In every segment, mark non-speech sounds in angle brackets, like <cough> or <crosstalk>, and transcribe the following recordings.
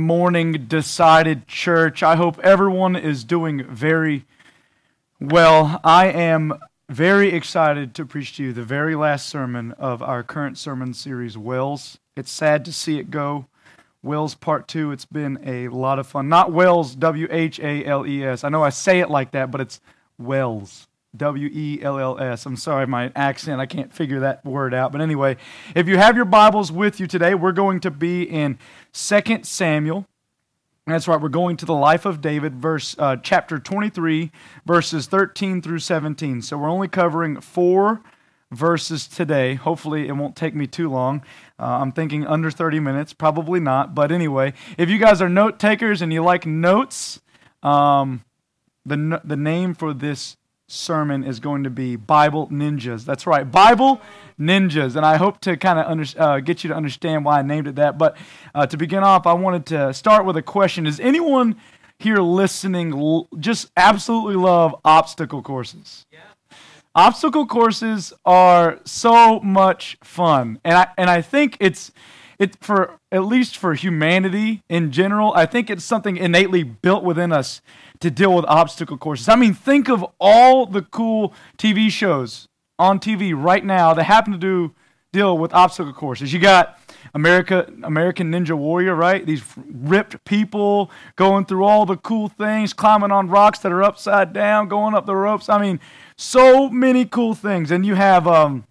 Morning, Decided Church. I hope everyone is doing very well. I am very excited to preach to you the very last sermon of our current sermon series, Wells. It's sad to see it go. Wells Part 2, it's been a lot of fun. Not Wells, W H A L E S. I know I say it like that, but it's Wells. W E L L S. I'm sorry, my accent, I can't figure that word out. But anyway, if you have your Bibles with you today, we're going to be in 2 Samuel. That's right, we're going to the life of David, verse uh, chapter 23, verses 13 through 17. So we're only covering four verses today. Hopefully, it won't take me too long. Uh, I'm thinking under 30 minutes, probably not. But anyway, if you guys are note takers and you like notes, um, the, the name for this sermon is going to be Bible Ninjas. That's right, Bible Ninjas. And I hope to kind of under, uh, get you to understand why I named it that. But uh, to begin off, I wanted to start with a question Is anyone here listening l- just absolutely love obstacle courses? Yeah. Obstacle courses are so much fun. And I, and I think it's. It, for at least for humanity in general, I think it's something innately built within us to deal with obstacle courses. I mean, think of all the cool TV shows on TV right now that happen to do deal with obstacle courses. You got America American Ninja Warrior, right? These ripped people going through all the cool things, climbing on rocks that are upside down, going up the ropes. I mean, so many cool things. And you have um,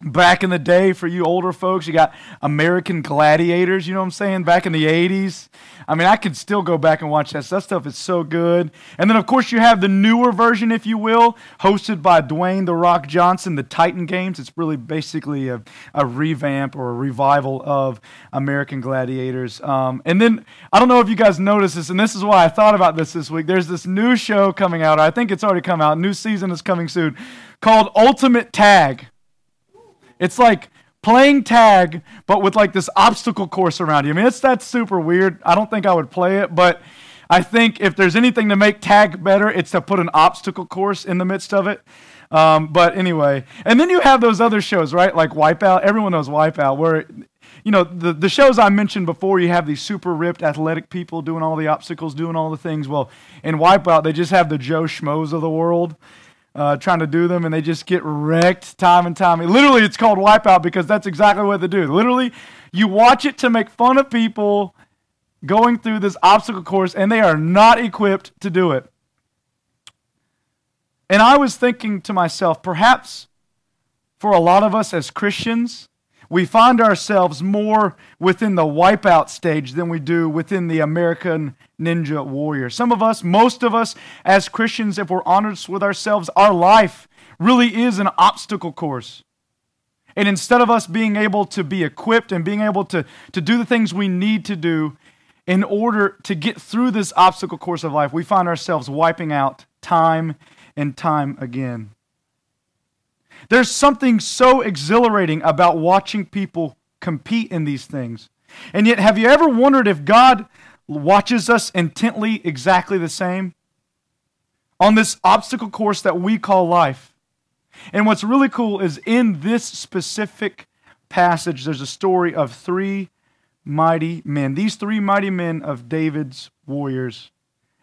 back in the day for you older folks you got american gladiators you know what i'm saying back in the 80s i mean i could still go back and watch that. That stuff is so good. And then of course you have the newer version if you will hosted by dwayne the rock johnson the titan games. It's really basically a, a revamp or a revival of american gladiators. Um, and then i don't know if you guys noticed this and this is why i thought about this this week. There's this new show coming out. I think it's already come out. New season is coming soon. Called ultimate tag it's like playing tag, but with like this obstacle course around you. I mean, it's that super weird. I don't think I would play it, but I think if there's anything to make tag better, it's to put an obstacle course in the midst of it. Um, but anyway, and then you have those other shows, right? Like Wipeout. Everyone knows Wipeout, where you know the, the shows I mentioned before. You have these super ripped athletic people doing all the obstacles, doing all the things. Well, in Wipeout, they just have the Joe Schmoes of the world uh, trying to do them, and they just get wrecked time and time. Literally, it's called Wipeout because that's exactly what they do. Literally, you watch it to make fun of people going through this obstacle course, and they are not equipped to do it. And I was thinking to myself, perhaps for a lot of us as Christians, we find ourselves more within the wipeout stage than we do within the American Ninja Warrior. Some of us, most of us, as Christians, if we're honest with ourselves, our life really is an obstacle course. And instead of us being able to be equipped and being able to, to do the things we need to do in order to get through this obstacle course of life, we find ourselves wiping out time and time again. There's something so exhilarating about watching people compete in these things. And yet, have you ever wondered if God watches us intently exactly the same on this obstacle course that we call life? And what's really cool is in this specific passage, there's a story of three mighty men. These three mighty men of David's warriors.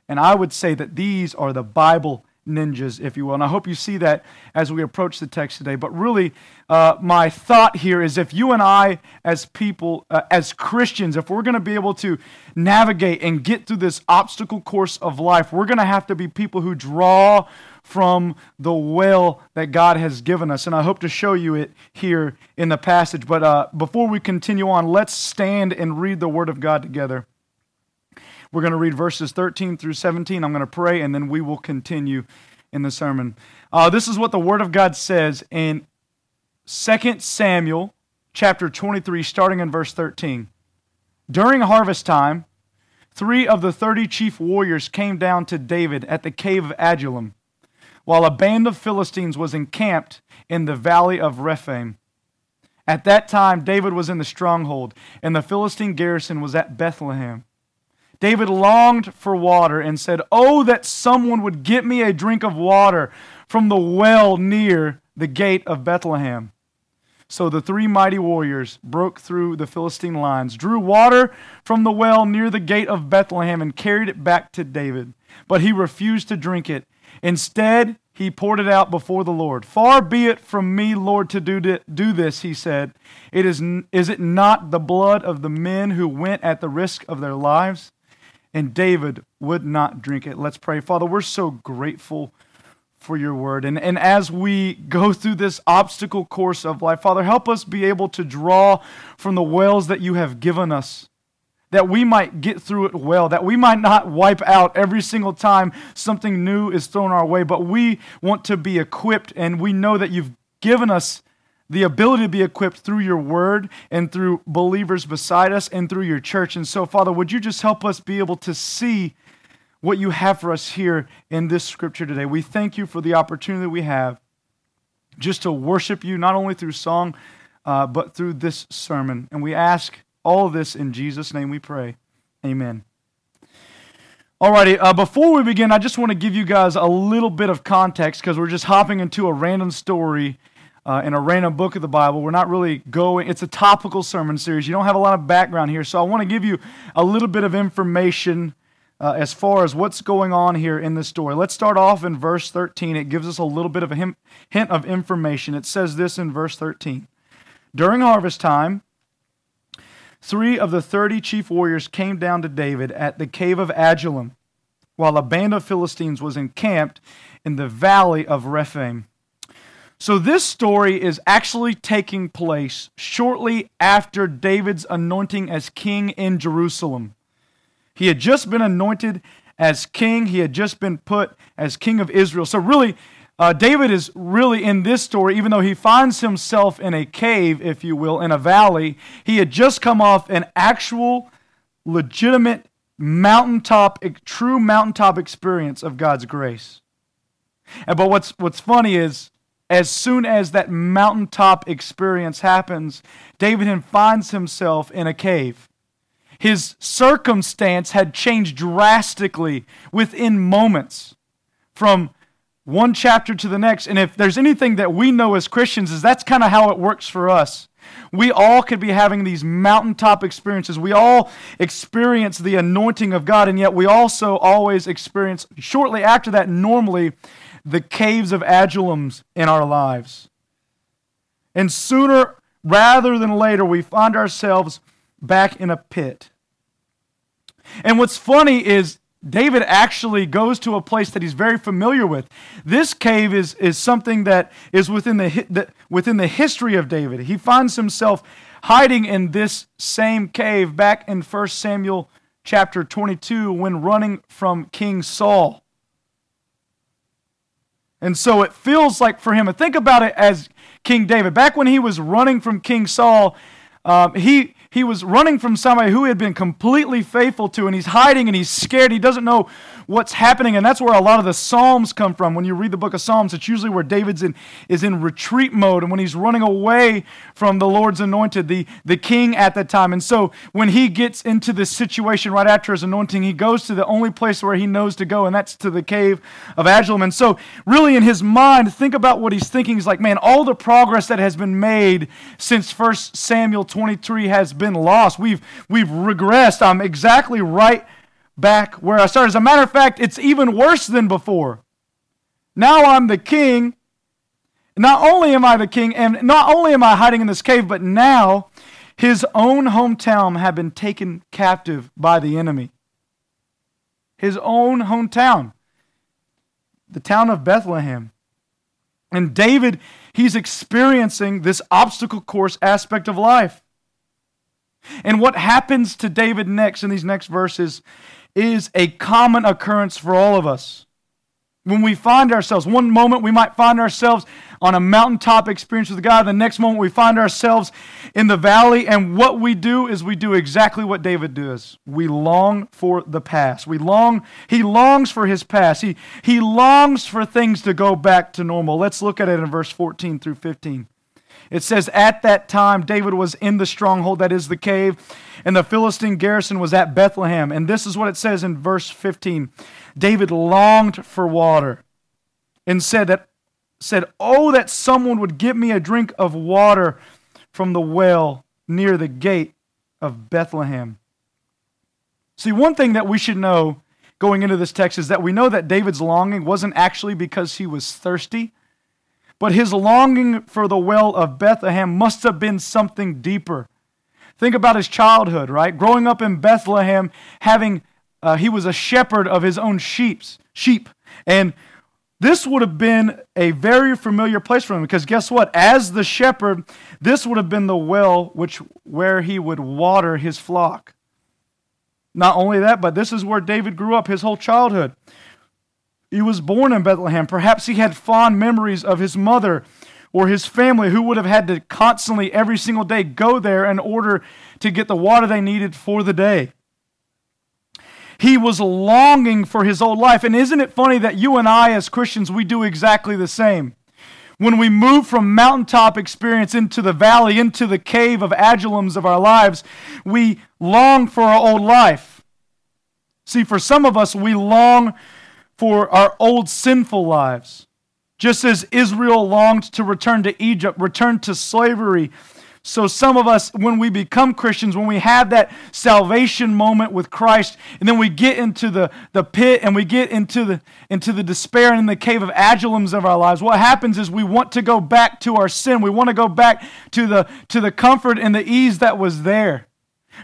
And I would say that these are the Bible ninjas, if you will. And I hope you see that as we approach the text today. But really, uh, my thought here is if you and I, as people, uh, as Christians, if we're going to be able to navigate and get through this obstacle course of life, we're going to have to be people who draw from the well that God has given us. And I hope to show you it here in the passage. But uh, before we continue on, let's stand and read the Word of God together. We're going to read verses 13 through 17. I'm going to pray, and then we will continue in the sermon. Uh, this is what the Word of God says in 2 Samuel chapter 23, starting in verse 13. During harvest time, three of the thirty chief warriors came down to David at the cave of Adullam, while a band of Philistines was encamped in the valley of Rephaim. At that time, David was in the stronghold, and the Philistine garrison was at Bethlehem. David longed for water and said, Oh, that someone would get me a drink of water from the well near the gate of Bethlehem. So the three mighty warriors broke through the Philistine lines, drew water from the well near the gate of Bethlehem, and carried it back to David. But he refused to drink it. Instead, he poured it out before the Lord. Far be it from me, Lord, to do, do this, he said. It is, is it not the blood of the men who went at the risk of their lives? And David would not drink it. Let's pray. Father, we're so grateful for your word. And, and as we go through this obstacle course of life, Father, help us be able to draw from the wells that you have given us, that we might get through it well, that we might not wipe out every single time something new is thrown our way, but we want to be equipped, and we know that you've given us the ability to be equipped through your word and through believers beside us and through your church. And so, Father, would you just help us be able to see what you have for us here in this scripture today. We thank you for the opportunity we have just to worship you, not only through song, uh, but through this sermon. And we ask all this in Jesus' name we pray. Amen. Alrighty, uh, before we begin, I just want to give you guys a little bit of context because we're just hopping into a random story uh, in a random book of the Bible. We're not really going, it's a topical sermon series. You don't have a lot of background here, so I want to give you a little bit of information uh, as far as what's going on here in this story. Let's start off in verse 13. It gives us a little bit of a hint of information. It says this in verse 13 During harvest time, three of the 30 chief warriors came down to David at the cave of Adullam, while a band of Philistines was encamped in the valley of Rephaim. So, this story is actually taking place shortly after David's anointing as king in Jerusalem. He had just been anointed as king, he had just been put as king of Israel. So, really, uh, David is really in this story, even though he finds himself in a cave, if you will, in a valley, he had just come off an actual, legitimate mountaintop, true mountaintop experience of God's grace. And, But what's, what's funny is, as soon as that mountaintop experience happens, David finds himself in a cave. His circumstance had changed drastically within moments from one chapter to the next. And if there's anything that we know as Christians, is that's kind of how it works for us. We all could be having these mountaintop experiences. We all experience the anointing of God, and yet we also always experience, shortly after that, normally, the caves of Adullams in our lives. And sooner rather than later, we find ourselves back in a pit. And what's funny is David actually goes to a place that he's very familiar with. This cave is, is something that is within the, the, within the history of David. He finds himself hiding in this same cave back in 1 Samuel chapter 22 when running from King Saul. And so it feels like for him, and think about it as King David. Back when he was running from King Saul, um, he, he was running from somebody who he had been completely faithful to, and he's hiding and he's scared. He doesn't know what's happening. And that's where a lot of the Psalms come from. When you read the book of Psalms, it's usually where David's in, is in retreat mode and when he's running away from the Lord's anointed, the, the king at that time. And so when he gets into this situation right after his anointing, he goes to the only place where he knows to go, and that's to the cave of Adullam. And so, really, in his mind, think about what he's thinking. He's like, man, all the progress that has been made since 1 Samuel 23 has been lost. We've, we've regressed. I'm exactly right back where I started. As a matter of fact, it's even worse than before. Now I'm the king. Not only am I the king, and not only am I hiding in this cave, but now his own hometown had been taken captive by the enemy. His own hometown, the town of Bethlehem. And David, he's experiencing this obstacle course aspect of life. And what happens to David next in these next verses is a common occurrence for all of us. When we find ourselves, one moment we might find ourselves on a mountaintop experience with God. The next moment we find ourselves in the valley. And what we do is we do exactly what David does. We long for the past. We long, he longs for his past. He, he longs for things to go back to normal. Let's look at it in verse 14 through 15. It says, At that time, David was in the stronghold, that is the cave, and the Philistine garrison was at Bethlehem. And this is what it says in verse 15 David longed for water and said that said, "Oh that someone would give me a drink of water from the well near the gate of Bethlehem." See, one thing that we should know going into this text is that we know that David's longing wasn't actually because he was thirsty, but his longing for the well of Bethlehem must have been something deeper. Think about his childhood, right? Growing up in Bethlehem, having uh, he was a shepherd of his own sheep's sheep, and this would have been a very familiar place for him because guess what? As the shepherd, this would have been the well which where he would water his flock. Not only that, but this is where David grew up his whole childhood. He was born in Bethlehem. Perhaps he had fond memories of his mother or his family who would have had to constantly, every single day, go there in order to get the water they needed for the day. He was longing for his old life. And isn't it funny that you and I, as Christians, we do exactly the same? When we move from mountaintop experience into the valley, into the cave of Adullams of our lives, we long for our old life. See, for some of us, we long for our old sinful lives. Just as Israel longed to return to Egypt, return to slavery, so, some of us, when we become Christians, when we have that salvation moment with Christ, and then we get into the, the pit and we get into the, into the despair and in the cave of Adullams of our lives, what happens is we want to go back to our sin. We want to go back to the, to the comfort and the ease that was there.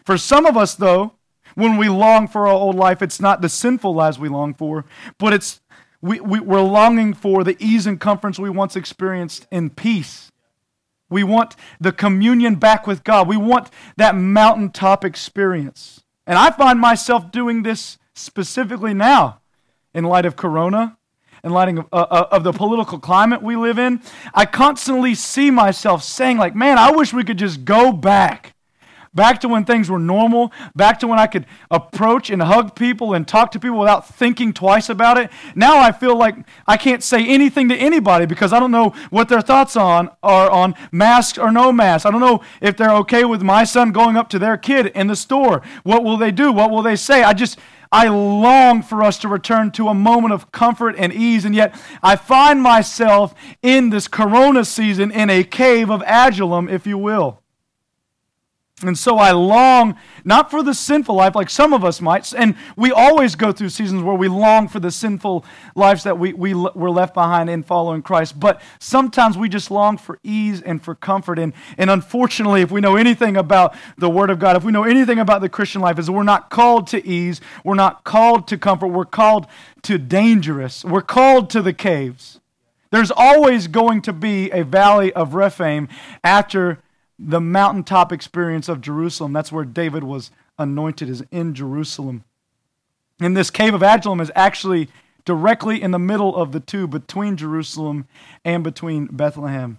For some of us, though, when we long for our old life, it's not the sinful lives we long for, but it's we, we, we're longing for the ease and comforts we once experienced in peace we want the communion back with God. We want that mountaintop experience. And I find myself doing this specifically now in light of Corona, in light of, uh, uh, of the political climate we live in. I constantly see myself saying, like, man, I wish we could just go back back to when things were normal, back to when I could approach and hug people and talk to people without thinking twice about it. Now I feel like I can't say anything to anybody because I don't know what their thoughts on are on masks or no masks. I don't know if they're okay with my son going up to their kid in the store. What will they do? What will they say? I just I long for us to return to a moment of comfort and ease, and yet I find myself in this corona season in a cave of Adullam, if you will. And so I long not for the sinful life like some of us might, and we always go through seasons where we long for the sinful lives that we, we were left behind in following Christ. But sometimes we just long for ease and for comfort. And, and unfortunately, if we know anything about the Word of God, if we know anything about the Christian life, is we're not called to ease, we're not called to comfort, we're called to dangerous, we're called to the caves. There's always going to be a valley of Rephaim after the mountaintop experience of Jerusalem. That's where David was anointed, is in Jerusalem. And this cave of Adullam is actually directly in the middle of the two, between Jerusalem and between Bethlehem.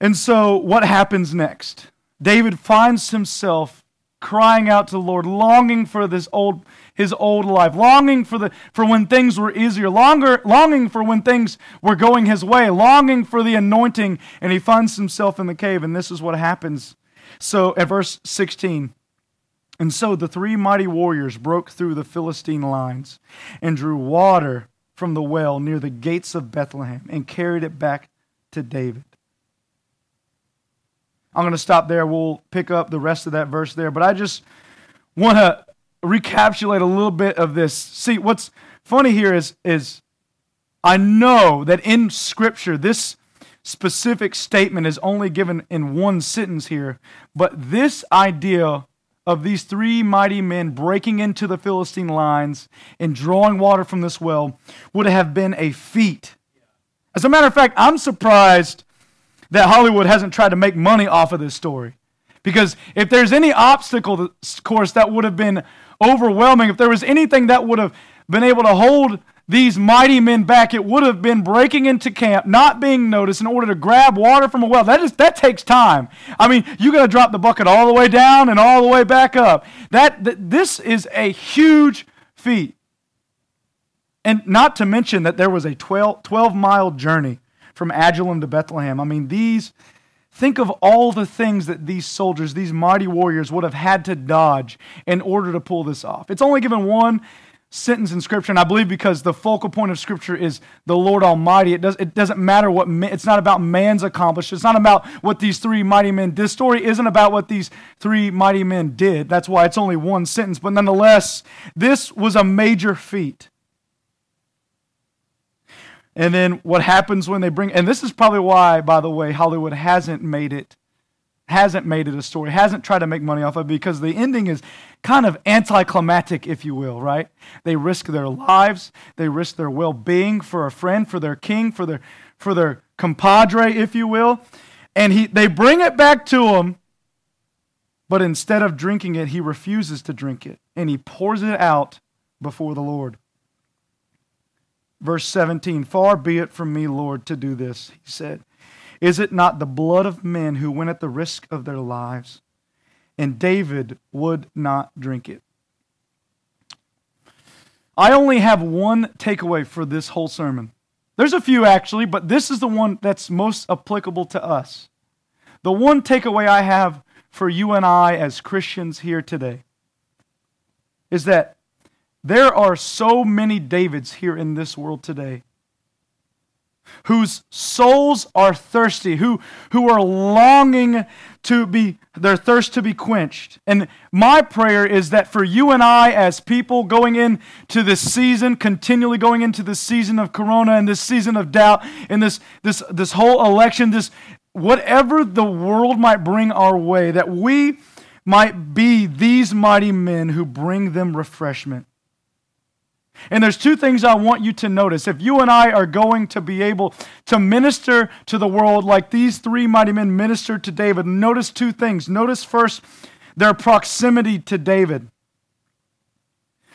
And so, what happens next? David finds himself crying out to the Lord, longing for this old his old life, longing for, the, for when things were easier, longer, longing for when things were going his way, longing for the anointing, and he finds himself in the cave, and this is what happens. So at verse 16, and so the three mighty warriors broke through the Philistine lines and drew water from the well near the gates of Bethlehem and carried it back to David. I'm going to stop there. We'll pick up the rest of that verse there. But I just want to recapitulate a little bit of this. See, what's funny here is, is I know that in Scripture, this specific statement is only given in one sentence here, but this idea of these three mighty men breaking into the Philistine lines and drawing water from this well would have been a feat. As a matter of fact, I'm surprised that Hollywood hasn't tried to make money off of this story. Because if there's any obstacle course that would have been overwhelming, if there was anything that would have been able to hold these mighty men back, it would have been breaking into camp, not being noticed in order to grab water from a well. That is that takes time. I mean, you got to drop the bucket all the way down and all the way back up. That, that this is a huge feat. And not to mention that there was a 12, 12 mile journey from Adullam to Bethlehem. I mean, these think of all the things that these soldiers, these mighty warriors would have had to dodge in order to pull this off. It's only given one sentence in Scripture, and I believe because the focal point of Scripture is the Lord Almighty, it, does, it doesn't matter what, it's not about man's accomplishment. It's not about what these three mighty men, this story isn't about what these three mighty men did. That's why it's only one sentence. But nonetheless, this was a major feat. And then what happens when they bring, and this is probably why, by the way, Hollywood hasn't made it hasn't made it a story, hasn't tried to make money off of it because the ending is kind of anticlimactic, if you will, right? They risk their lives, they risk their well being for a friend, for their king, for their, for their compadre, if you will. And he, they bring it back to him, but instead of drinking it, he refuses to drink it and he pours it out before the Lord. Verse 17 Far be it from me, Lord, to do this, he said. Is it not the blood of men who went at the risk of their lives? And David would not drink it. I only have one takeaway for this whole sermon. There's a few actually, but this is the one that's most applicable to us. The one takeaway I have for you and I as Christians here today is that there are so many Davids here in this world today whose souls are thirsty, who, who are longing to be, their thirst to be quenched. And my prayer is that for you and I, as people going into this season, continually going into this season of Corona and this season of doubt, and this, this, this whole election, this whatever the world might bring our way, that we might be these mighty men who bring them refreshment. And there's two things I want you to notice. If you and I are going to be able to minister to the world like these three mighty men ministered to David, notice two things. Notice first their proximity to David.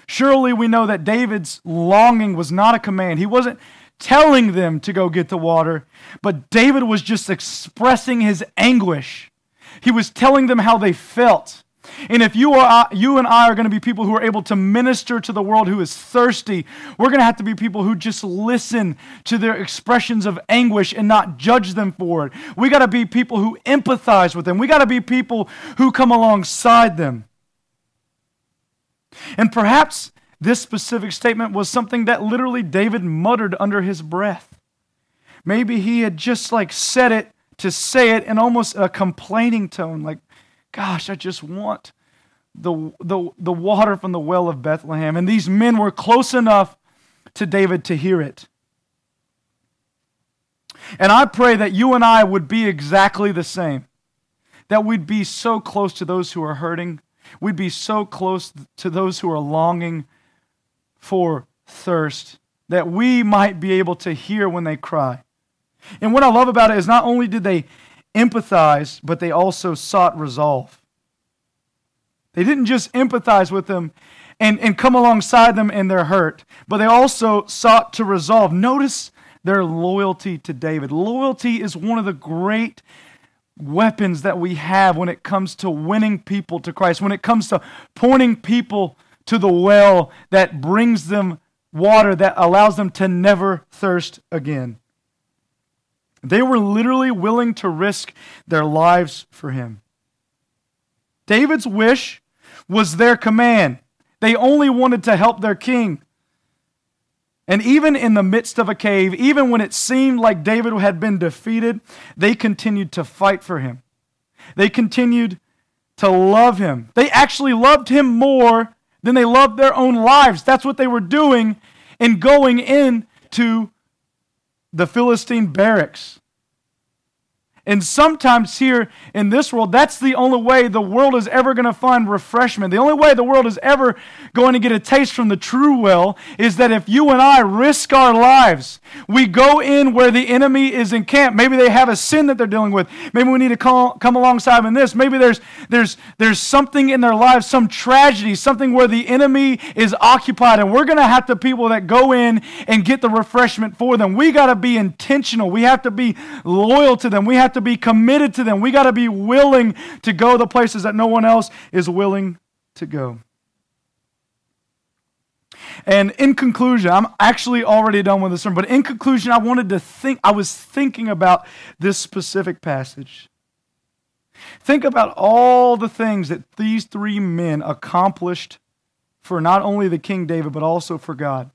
Surely we know that David's longing was not a command. He wasn't telling them to go get the water, but David was just expressing his anguish. He was telling them how they felt. And if you, are, you and I are going to be people who are able to minister to the world who is thirsty, we're going to have to be people who just listen to their expressions of anguish and not judge them for it. We got to be people who empathize with them. We got to be people who come alongside them. And perhaps this specific statement was something that literally David muttered under his breath. Maybe he had just like said it to say it in almost a complaining tone, like, Gosh, I just want the, the, the water from the well of Bethlehem. And these men were close enough to David to hear it. And I pray that you and I would be exactly the same. That we'd be so close to those who are hurting. We'd be so close to those who are longing for thirst. That we might be able to hear when they cry. And what I love about it is not only did they empathize, but they also sought resolve. They didn't just empathize with them and, and come alongside them in their hurt, but they also sought to resolve. Notice their loyalty to David. Loyalty is one of the great weapons that we have when it comes to winning people to Christ, when it comes to pointing people to the well that brings them water that allows them to never thirst again. They were literally willing to risk their lives for him. David's wish was their command. They only wanted to help their king. And even in the midst of a cave, even when it seemed like David had been defeated, they continued to fight for him. They continued to love him. They actually loved him more than they loved their own lives. That's what they were doing in going into the Philistine barracks. And sometimes here in this world, that's the only way the world is ever going to find refreshment. The only way the world is ever going to get a taste from the true well is that if you and I risk our lives, we go in where the enemy is encamped. Maybe they have a sin that they're dealing with. Maybe we need to call, come alongside them in this. Maybe there's, there's, there's something in their lives, some tragedy, something where the enemy is occupied, and we're going to have to people that go in and get the refreshment for them. We got to be intentional. We have to be loyal to them. We have to be committed to them. We got to be willing to go the places that no one else is willing to go. And in conclusion, I'm actually already done with this sermon, but in conclusion, I wanted to think, I was thinking about this specific passage. Think about all the things that these three men accomplished for not only the King David, but also for God.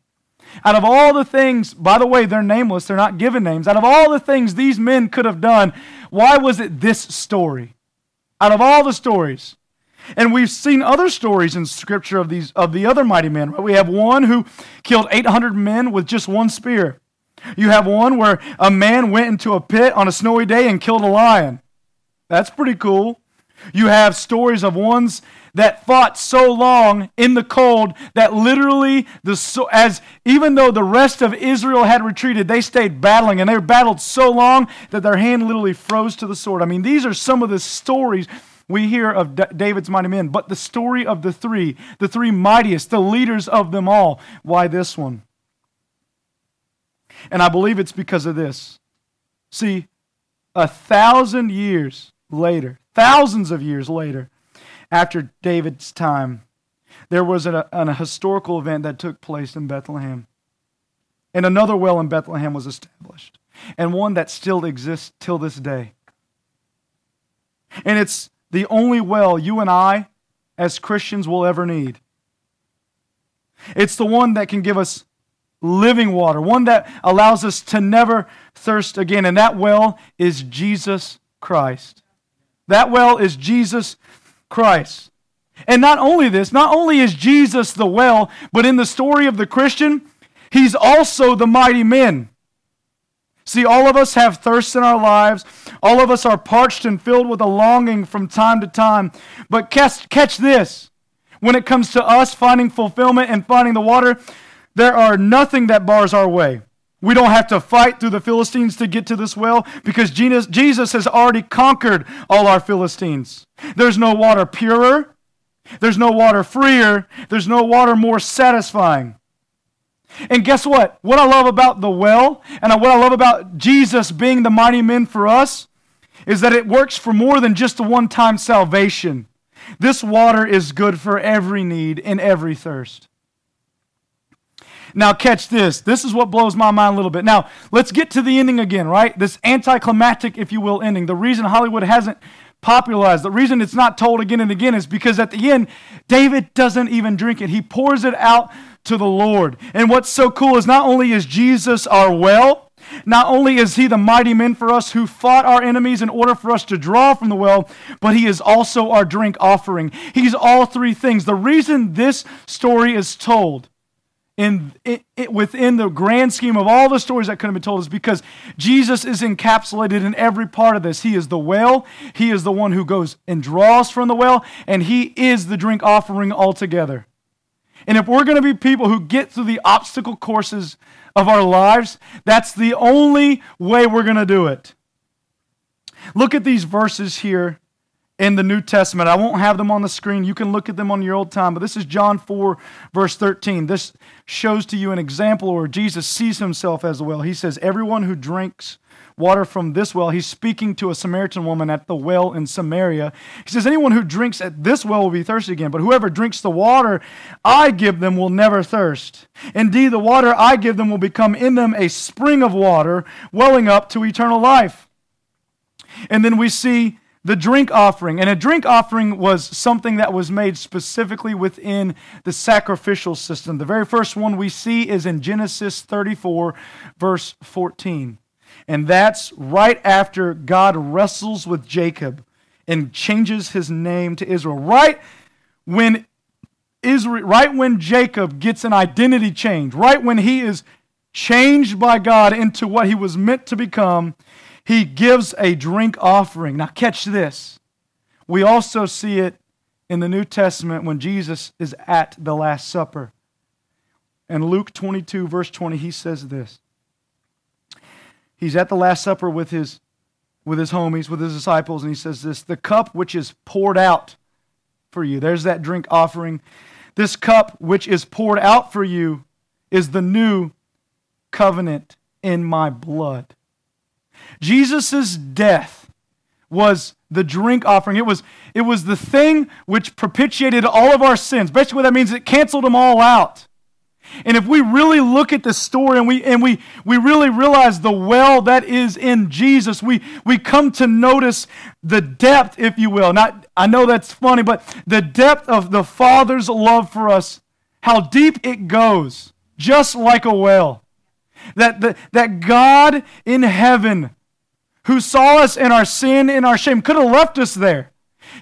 Out of all the things, by the way, they're nameless, they're not given names. Out of all the things these men could have done, why was it this story? Out of all the stories. And we've seen other stories in Scripture of these of the other mighty men. We have one who killed 800 men with just one spear. You have one where a man went into a pit on a snowy day and killed a lion. That's pretty cool. You have stories of ones that fought so long in the cold that literally the so, as even though the rest of Israel had retreated, they stayed battling and they battled so long that their hand literally froze to the sword. I mean, these are some of the stories we hear of D- David's mighty men, but the story of the three, the three mightiest, the leaders of them all. Why this one? And I believe it's because of this. See, a thousand years later, thousands of years later, after David's time, there was an, a historical event that took place in Bethlehem. And another well in Bethlehem was established, and one that still exists till this day. And it's the only well you and I, as Christians, will ever need. It's the one that can give us living water, one that allows us to never thirst again. And that well is Jesus Christ. That well is Jesus Christ. And not only this, not only is Jesus the well, but in the story of the Christian, he's also the mighty men. See, all of us have thirst in our lives. All of us are parched and filled with a longing from time to time. But catch, catch this. When it comes to us finding fulfillment and finding the water, there are nothing that bars our way. We don't have to fight through the Philistines to get to this well because Jesus has already conquered all our Philistines. There's no water purer, there's no water freer, there's no water more satisfying. And guess what? What I love about the well and what I love about Jesus being the mighty men for us is that it works for more than just a one time salvation. This water is good for every need and every thirst. Now, catch this. This is what blows my mind a little bit. Now, let's get to the ending again, right? This anticlimactic, if you will, ending. The reason Hollywood hasn't popularized, the reason it's not told again and again is because at the end, David doesn't even drink it. He pours it out to the Lord. And what's so cool is not only is Jesus our well, not only is he the mighty man for us who fought our enemies in order for us to draw from the well, but he is also our drink offering. He's all three things. The reason this story is told in, it, within the grand scheme of all the stories that could have been told is because Jesus is encapsulated in every part of this. He is the well, He is the one who goes and draws from the well, and He is the drink offering altogether. And if we're going to be people who get through the obstacle courses of our lives, that's the only way we're going to do it. Look at these verses here in the New Testament. I won't have them on the screen. You can look at them on your old time. But this is John 4, verse 13. This shows to you an example where Jesus sees himself as the well. He says, Everyone who drinks water from this well, he's speaking to a Samaritan woman at the well in Samaria. He says, Anyone who drinks at this well will be thirsty again, but whoever drinks the water I give them will never thirst. Indeed, the water I give them will become in them a spring of water welling up to eternal life. And then we see the drink offering. And a drink offering was something that was made specifically within the sacrificial system. The very first one we see is in Genesis 34, verse 14. And that's right after God wrestles with Jacob and changes his name to Israel. Right when Israel, right when Jacob gets an identity change, right when he is changed by God into what he was meant to become, he gives a drink offering. Now, catch this. We also see it in the New Testament when Jesus is at the Last Supper. In Luke 22, verse 20, he says this. He's at the Last Supper with his, with his homies, with his disciples, and he says this The cup which is poured out for you, there's that drink offering. This cup which is poured out for you is the new covenant in my blood. Jesus' death was the drink offering. It was, it was the thing which propitiated all of our sins. Basically, what that means, it canceled them all out. And if we really look at the story and we and we we really realize the well that is in Jesus, we we come to notice the depth, if you will. Not I know that's funny, but the depth of the Father's love for us, how deep it goes, just like a well. That, that, that God in heaven, who saw us in our sin, in our shame, could have left us there.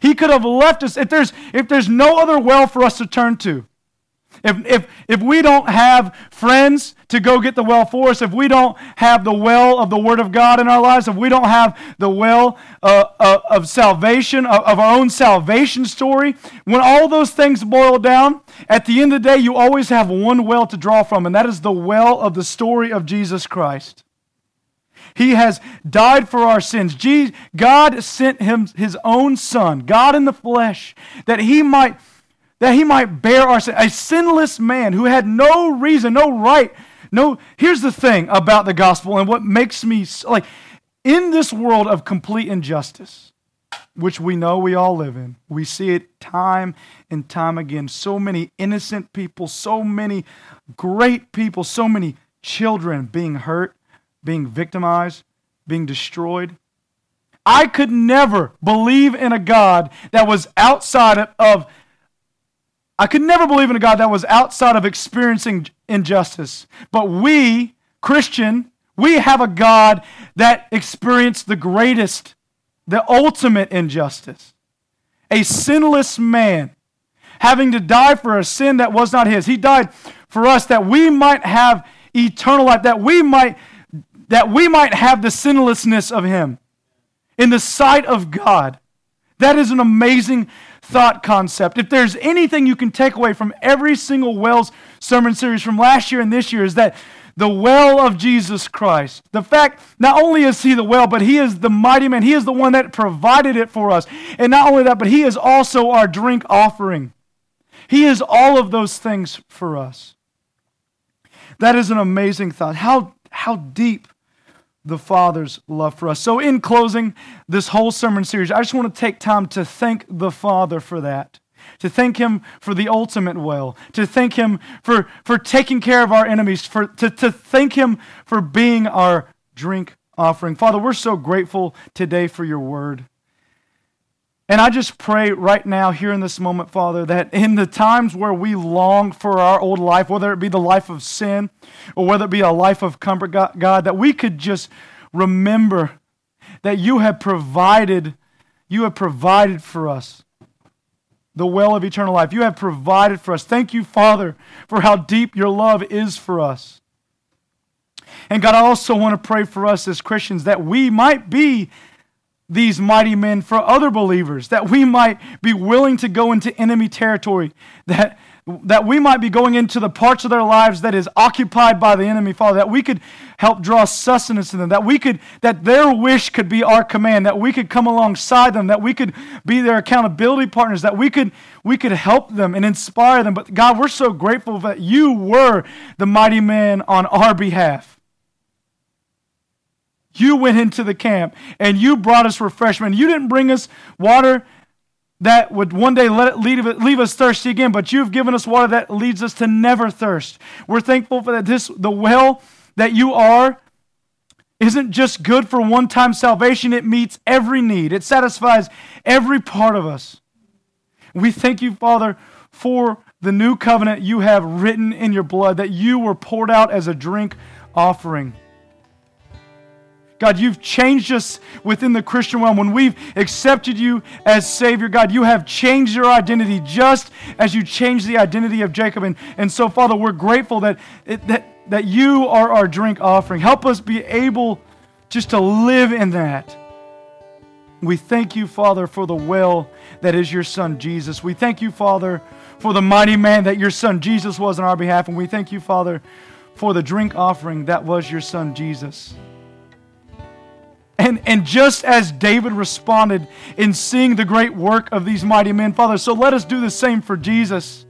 He could have left us if there's, if there's no other well for us to turn to. If, if, if we don't have friends to go get the well for us, if we don't have the well of the Word of God in our lives, if we don't have the well uh, uh, of salvation, of, of our own salvation story, when all those things boil down, at the end of the day, you always have one well to draw from, and that is the well of the story of Jesus Christ. He has died for our sins. God sent him his own son, God in the flesh, that he might that he might bear our sin. A sinless man who had no reason, no right. No, here's the thing about the gospel and what makes me like in this world of complete injustice, which we know we all live in, we see it time and time again. So many innocent people, so many great people, so many children being hurt, being victimized, being destroyed. I could never believe in a God that was outside of I could never believe in a God that was outside of experiencing injustice. But we, Christian, we have a God that experienced the greatest, the ultimate injustice. A sinless man having to die for a sin that was not his. He died for us that we might have eternal life, that we might that we might have the sinlessness of him in the sight of God. That is an amazing thought concept. If there's anything you can take away from every single Wells sermon series from last year and this year, is that the well of Jesus Christ. The fact, not only is he the well, but he is the mighty man. He is the one that provided it for us. And not only that, but he is also our drink offering. He is all of those things for us. That is an amazing thought. How, how deep the Father's love for us. So, in closing this whole sermon series, I just want to take time to thank the Father for that. To thank him for the ultimate well, to thank him for, for taking care of our enemies, for, to, to thank him for being our drink offering. Father, we're so grateful today for your word. And I just pray right now, here in this moment, Father, that in the times where we long for our old life, whether it be the life of sin or whether it be a life of comfort, God, that we could just remember that you have provided, you have provided for us the well of eternal life. You have provided for us. Thank you, Father, for how deep your love is for us. And God, I also want to pray for us as Christians that we might be these mighty men for other believers, that we might be willing to go into enemy territory, that, that we might be going into the parts of their lives that is occupied by the enemy, Father, that we could help draw sustenance to them, that we could, that their wish could be our command, that we could come alongside them, that we could be their accountability partners, that we could, we could help them and inspire them. But God, we're so grateful that you were the mighty man on our behalf. You went into the camp and you brought us refreshment. You didn't bring us water that would one day let leave, leave us thirsty again, but you've given us water that leads us to never thirst. We're thankful for that. This the well that you are isn't just good for one-time salvation, it meets every need. It satisfies every part of us. We thank you, Father, for the new covenant you have written in your blood, that you were poured out as a drink offering. God, you've changed us within the Christian realm. When we've accepted you as Savior, God, you have changed your identity just as you changed the identity of Jacob. And, and so, Father, we're grateful that, that, that you are our drink offering. Help us be able just to live in that. We thank you, Father, for the well that is your Son, Jesus. We thank you, Father, for the mighty man that your Son, Jesus, was on our behalf. And we thank you, Father, for the drink offering that was your Son, Jesus. And, and just as David responded in seeing the great work of these mighty men, Father, so let us do the same for Jesus.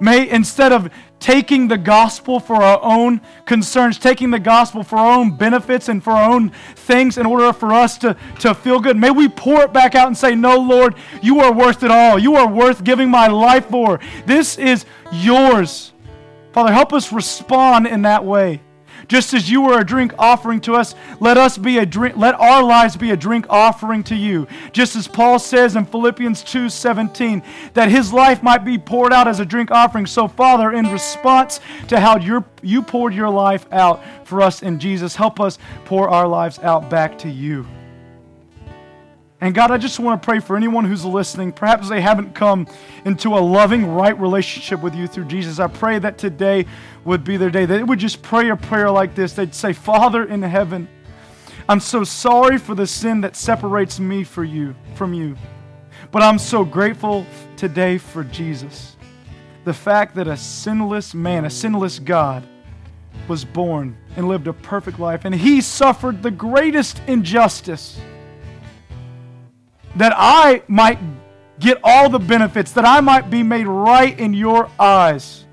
May, instead of taking the gospel for our own concerns, taking the gospel for our own benefits and for our own things in order for us to, to feel good, may we pour it back out and say, No, Lord, you are worth it all. You are worth giving my life for. This is yours. Father, help us respond in that way. Just as you were a drink offering to us, let us be a drink, let our lives be a drink offering to you. Just as Paul says in Philippians 2:17, that his life might be poured out as a drink offering. So, Father, in response to how you you poured your life out for us in Jesus, help us pour our lives out back to you. And God, I just want to pray for anyone who's listening. Perhaps they haven't come into a loving, right relationship with you through Jesus. I pray that today would be their day. They would just pray a prayer like this. They'd say, Father in heaven, I'm so sorry for the sin that separates me for you, from you. But I'm so grateful today for Jesus. The fact that a sinless man, a sinless God, was born and lived a perfect life, and he suffered the greatest injustice that I might get all the benefits, that I might be made right in your eyes.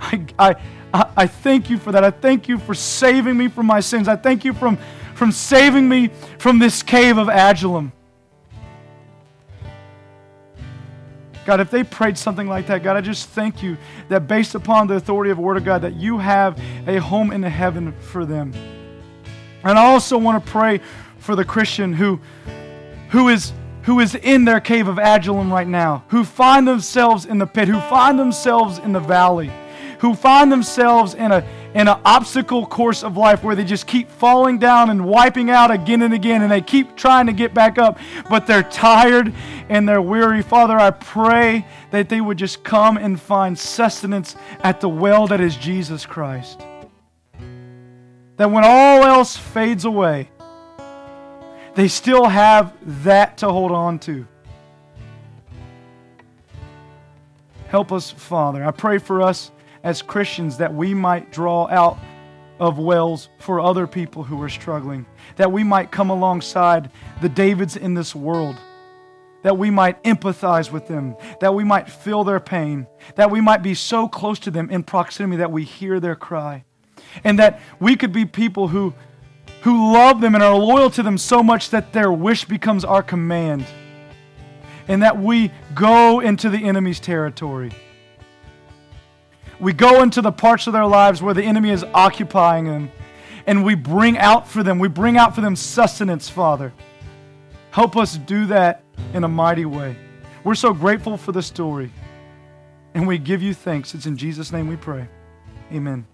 <laughs> I, I, I thank you for that. I thank you for saving me from my sins. I thank you from, from saving me from this cave of Adullam. God, if they prayed something like that, God, I just thank you that based upon the authority of the Word of God, that you have a home in heaven for them. And I also want to pray for the Christian who, who is who is in their cave of Adullam right now, who find themselves in the pit, who find themselves in the valley, who find themselves in a in an obstacle course of life where they just keep falling down and wiping out again and again, and they keep trying to get back up, but they're tired and they're weary. Father, I pray that they would just come and find sustenance at the well that is Jesus Christ. That when all else fades away, they still have that to hold on to. Help us, Father. I pray for us as Christians that we might draw out of wells for other people who are struggling, that we might come alongside the Davids in this world, that we might empathize with them, that we might feel their pain, that we might be so close to them in proximity that we hear their cry, and that we could be people who who love them and are loyal to them so much that their wish becomes our command, and that we go into the enemy's territory. We go into the parts of their lives where the enemy is occupying them, and we bring out for them, we bring out for them sustenance, Father. Help us do that in a mighty way. We're so grateful for the story, and we give you thanks. It's in Jesus' name we pray. Amen.